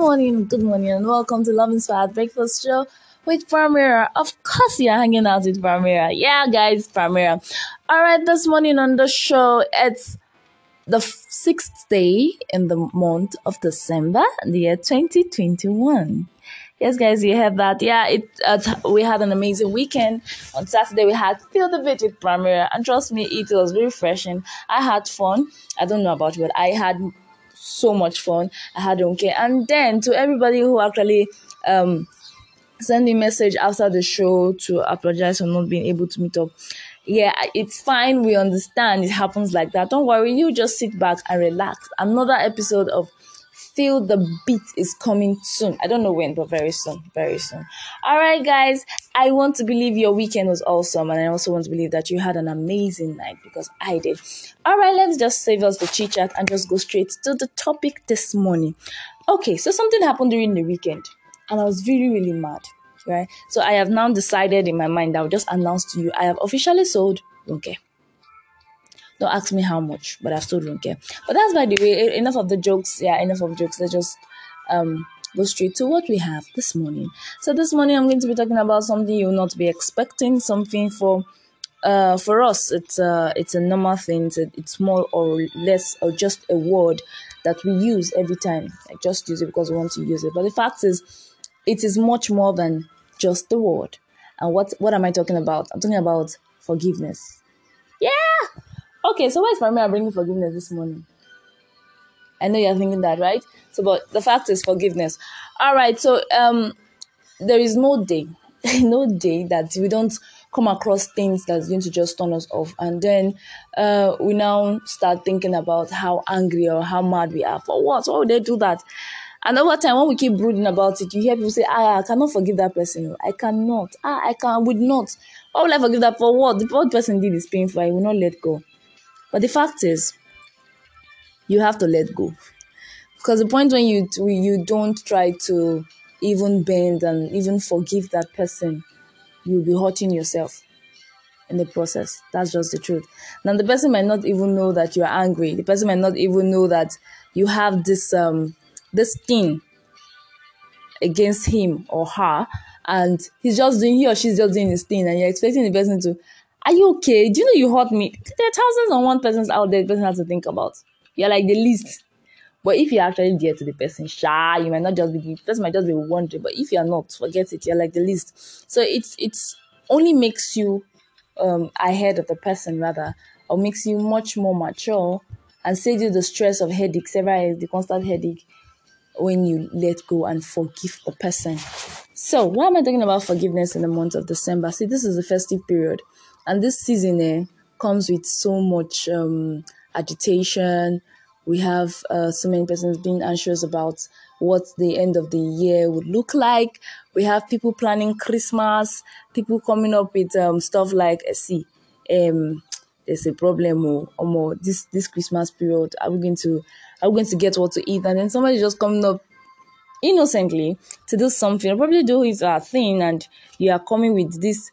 Good morning, good morning, and welcome to Love Inspired Breakfast Show with Primera. Of course, you're hanging out with Primera. Yeah, guys, Primera. All right, this morning on the show, it's the sixth day in the month of December, the year 2021. Yes, guys, you heard that. Yeah, it uh, we had an amazing weekend. On Saturday, we had Feel the Beat with Primera, and trust me, it was refreshing. I had fun. I don't know about you, but I had so much fun. I had okay. And then to everybody who actually um send me message after the show to apologize for not being able to meet up. Yeah, it's fine. We understand it happens like that. Don't worry. You just sit back and relax. Another episode of feel the beat is coming soon. I don't know when, but very soon, very soon. All right, guys. I want to believe your weekend was awesome, and I also want to believe that you had an amazing night because I did. All right, let's just save us the chit chat and just go straight to the topic this morning. Okay, so something happened during the weekend, and I was really, really mad. Right, so I have now decided in my mind that I'll just announce to you I have officially sold Okay. Don't ask me how much, but I still don't care. But that's by the way. Enough of the jokes. Yeah, enough of jokes. Let's just um go straight to what we have this morning. So this morning I'm going to be talking about something you'll not be expecting. Something for uh for us it's uh it's a normal thing. It's, a, it's more or less or just a word that we use every time. I just use it because we want to use it. But the fact is, it is much more than just the word. And what what am I talking about? I'm talking about forgiveness. Yeah. Okay, so why is Primera bringing forgiveness this morning? I know you're thinking that, right? So, but the fact is forgiveness. All right, so um, there is no day, no day that we don't come across things that's going to just turn us off, and then uh, we now start thinking about how angry or how mad we are for what? Why would they do that? And over time, when we keep brooding about it, you hear people say, ah, I cannot forgive that person. I cannot. Ah, I can, would not. Why would I forgive that for what? The what person did is painful. I will not let go. But the fact is, you have to let go. Because the point when you you don't try to even bend and even forgive that person, you'll be hurting yourself in the process. That's just the truth. Now the person might not even know that you're angry. The person might not even know that you have this um this thing against him or her and he's just doing he or she's just doing his thing and you're expecting the person to are you okay? Do you know you hurt me? There are thousands and one persons out there the person has to think about. You're like the least. But if you're actually dear to the person, shy, you might not just be the person might just be wondering. But if you're not, forget it. You're like the least. So it's it's only makes you um ahead of the person rather, or makes you much more mature and saves you the stress of headache, several the constant headache when you let go and forgive the person. So, why am I talking about forgiveness in the month of December? See, this is the festive period, and this season eh, comes with so much um, agitation. We have uh, so many persons being anxious about what the end of the year would look like. We have people planning Christmas, people coming up with um, stuff like, uh, see, um, there's a problem or, or more this this Christmas period. Are we going to are we going to get what to eat? And then somebody just coming up innocently to do something, probably do his uh, thing, and you are coming with this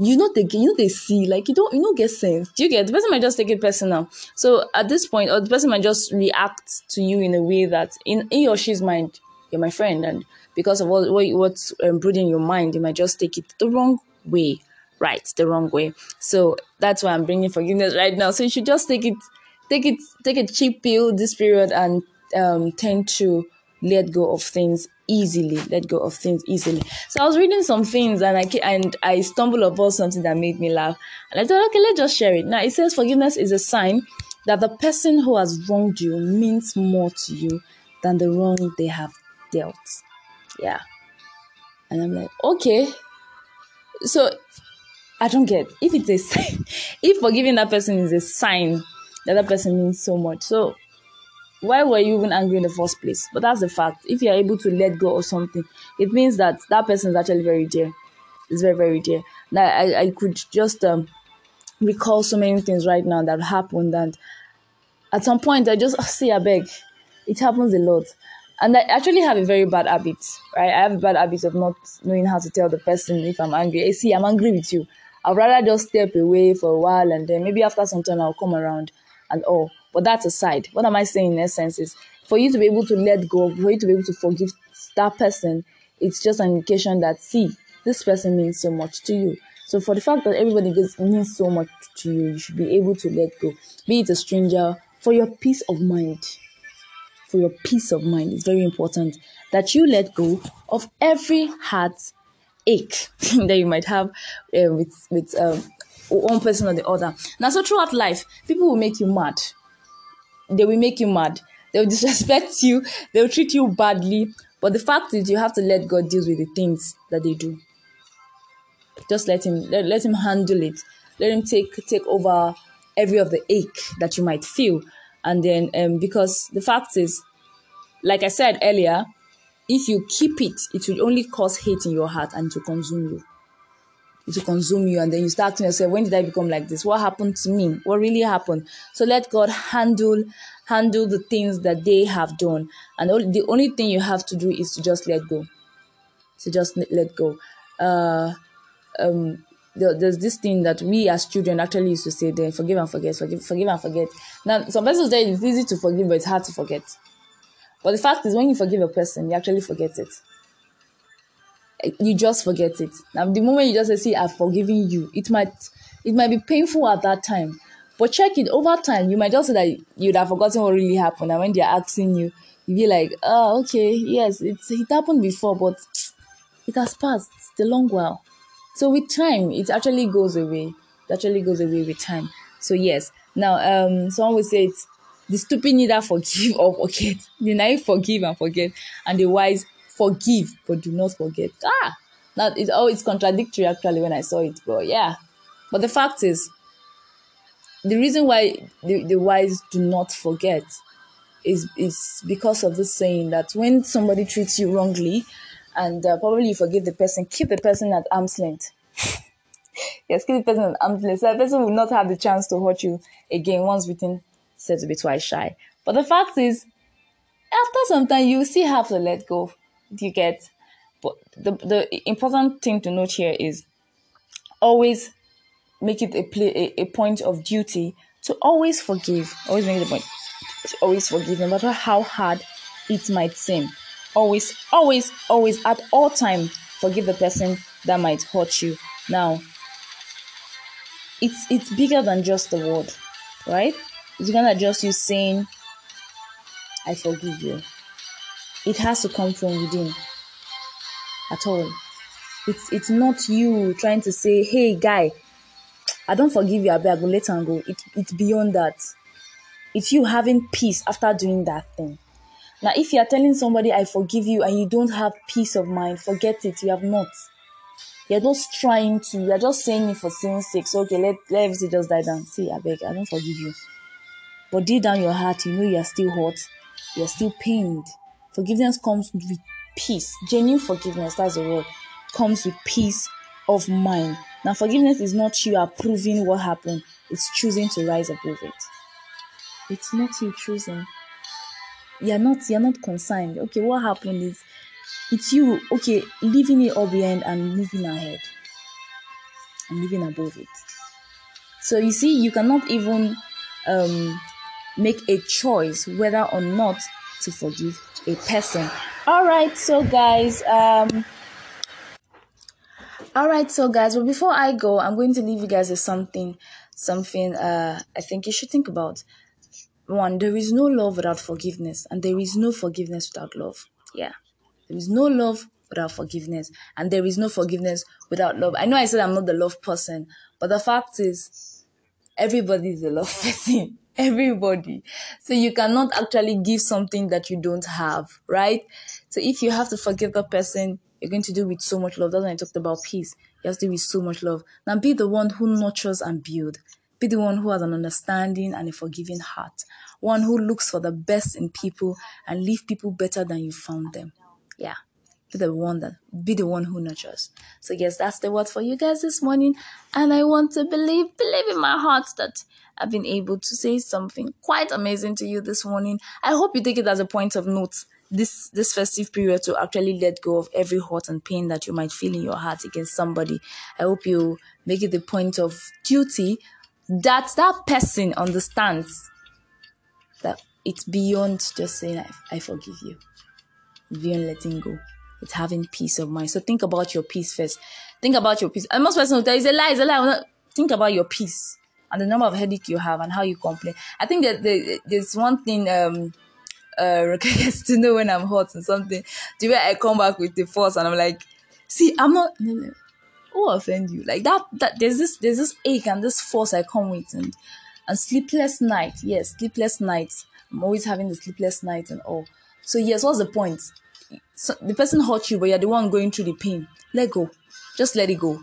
you know they you know they see like you don't you don't get sense. Do you get the person might just take it personal. So at this point, or the person might just react to you in a way that in in or she's mind, you're my friend, and because of what, what what's um, in your mind, you might just take it the wrong way, right? The wrong way. So that's why I'm bringing forgiveness right now. So you should just take it, take it, take a cheap pill this period and um, tend to let go of things easily let go of things easily. So i was reading some things and i and i stumbled upon something that made me laugh. And i thought okay let's just share it. Now it says forgiveness is a sign that the person who has wronged you means more to you than the wrong they have dealt. Yeah. And i'm like okay. So i don't get if it's a sign if forgiving that person is a sign that that person means so much. So why were you even angry in the first place? But that's the fact. If you're able to let go of something, it means that that person is actually very dear. It's very, very dear. Now, I, I could just um, recall so many things right now that happened. And at some point, I just oh, see, I beg. It happens a lot. And I actually have a very bad habit, right? I have a bad habit of not knowing how to tell the person if I'm angry. Hey, see, I'm angry with you. I'd rather just step away for a while and then maybe after some time I'll come around and all. But that's aside. What am I saying in essence is for you to be able to let go, for you to be able to forgive that person, it's just an indication that see, this person means so much to you. So for the fact that everybody means so much to you, you should be able to let go. Be it a stranger, for your peace of mind. For your peace of mind, it's very important that you let go of every heart ache that you might have uh, with with um, one person or the other. Now, so throughout life, people will make you mad. They will make you mad. They will disrespect you. They will treat you badly. But the fact is, you have to let God deal with the things that they do. Just let him let, let him handle it. Let him take take over every of the ache that you might feel. And then um, because the fact is, like I said earlier, if you keep it, it will only cause hate in your heart and to consume you. Will consume you, and then you start asking yourself, when did I become like this? What happened to me? What really happened? So let God handle handle the things that they have done, and all, the only thing you have to do is to just let go. To just let go. Uh, um, there's this thing that we as children actually used to say then forgive and forget forgive forgive and forget now some people say it's easy to forgive but it's hard to forget but the fact is, when you forgive a person, you actually forget it. You just forget it. Now, the moment you just say, "See, I've forgiven you," it might it might be painful at that time, but check it over time. You might just say that you'd have forgotten what really happened, and when they're asking you, you be like, "Oh, okay, yes, it's it happened before, but it has passed. It's a long while." So with time, it actually goes away. It actually goes away with time. So yes. Now, um, someone would say it's the stupid neither forgive or forget. The naive forgive and forget, and the wise forgive but do not forget. Ah, now it's always contradictory actually when I saw it, but yeah. But the fact is, the reason why the, the wise do not forget is is because of this saying that when somebody treats you wrongly, and uh, probably you forgive the person, keep the person at arm's length. yes, keep the person at arm's length. So the person will not have the chance to hurt you again once within said to be twice shy. But the fact is, after some time, you still have to let go. Do you get? But the, the important thing to note here is always make it a, play, a, a point of duty to always forgive. Always make it a point to always forgive, no matter how hard it might seem. Always, always, always, at all time, forgive the person that might hurt you. Now, it's it's bigger than just the word, right? It's gonna just you saying, I forgive you. It has to come from within. At all. It's it's not you trying to say, hey guy, I don't forgive you, I beg let him go. It, it's beyond that. It's you having peace after doing that thing. Now, if you are telling somebody, I forgive you, and you don't have peace of mind, forget it. You have not. You're just trying to, you're just saying it for sin's sake. So, okay, let, let everything just die down. See, I beg, I don't forgive you. But deep down your heart, you know you are still hurt, you are still pained. Forgiveness comes with peace. Genuine forgiveness, that's the word, comes with peace of mind. Now, forgiveness is not you approving what happened, it's choosing to rise above it. It's not you choosing. You're not you're not concerned. Okay, what happened is it's you, okay, leaving it all behind and moving ahead. And living above it. So you see, you cannot even um make a choice whether or not to forgive a person. All right, so guys, um, all right, so guys, but before I go, I'm going to leave you guys with something, something uh, I think you should think about. One, there is no love without forgiveness, and there is no forgiveness without love. Yeah, there is no love without forgiveness, and there is no forgiveness without love. I know I said I'm not the love person, but the fact is, everybody is a love person everybody. So you cannot actually give something that you don't have, right? So if you have to forgive the person, you're going to do with so much love. That's when I talked about peace. You have to do with so much love. Now be the one who nurtures and build. Be the one who has an understanding and a forgiving heart. One who looks for the best in people and leave people better than you found them. Yeah be the one that be the one who nurtures. So yes, that's the word for you guys this morning. And I want to believe, believe in my heart that I've been able to say something quite amazing to you this morning. I hope you take it as a point of note this this festive period to actually let go of every hurt and pain that you might feel in your heart against somebody. I hope you make it the point of duty that that person understands that it's beyond just saying, I, I forgive you, beyond letting go. It's having peace of mind. So think about your peace first. Think about your peace. And most tell you, it's a lie, it's a lie. Think about your peace and the number of headache you have and how you complain. I think that the, there's one thing um uh gets to know when I'm hot and something. The way I come back with the force and I'm like, see, I'm not who offend you? Like that that there's this there's this ache and this force I come with and and sleepless night. Yes, sleepless nights. I'm always having the sleepless nights and all. So yes, what's the point? So the person hurt you, but you're the one going through the pain. Let go. Just let it go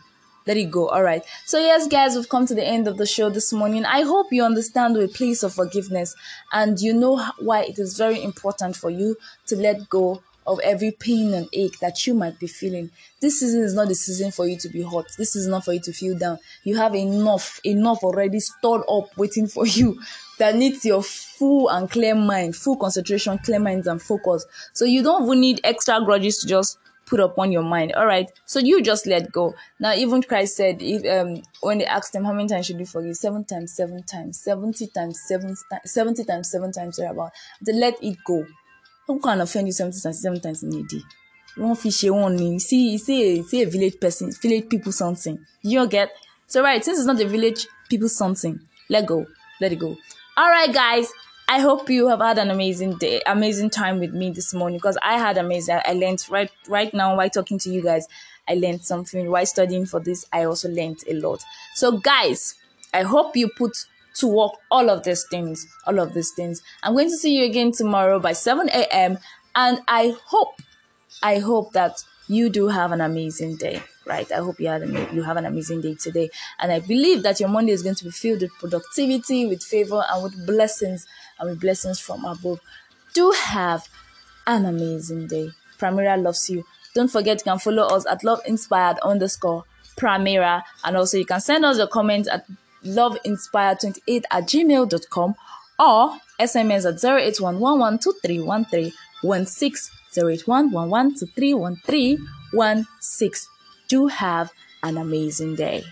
let it go. All right. So, yes, guys, we've come to the end of the show this morning. I hope you understand the place of forgiveness and you know why it is very important for you to let go of every pain and ache that you might be feeling. This season is not the season for you to be hot. This is not for you to feel down. You have enough, enough already stored up waiting for you that needs your full and clear mind, full concentration, clear minds and focus. So you don't even need extra grudges to just put upon your mind. All right. So you just let go. Now, even Christ said, if um when they asked him how many times should you forgive, seven times, seven times, seventy times, seven seventy times, seven times, about to let it go. Who can offend you seventy times, seven times in a day? One fish, one. See, see, see a village person, village people something. You get so right. Since it's not the village people something, let go, let it go. All right, guys. I hope you have had an amazing day, amazing time with me this morning because I had amazing. I learned right right now while talking to you guys. I learned something while studying for this. I also learned a lot. So, guys, I hope you put to work all of these things, all of these things. I'm going to see you again tomorrow by 7 a.m. And I hope, I hope that you do have an amazing day right i hope you had you have an amazing day today. And i believe that your monday is going to be filled with productivity with favor and with blessings and with blessings from above. Do have an amazing day. Primera loves you. Don't forget you can follow us at love inspired underscore primera and also you can send us your comments at loveinspired28 at gmail.com or sms at 08111231316 081 Do have an amazing day.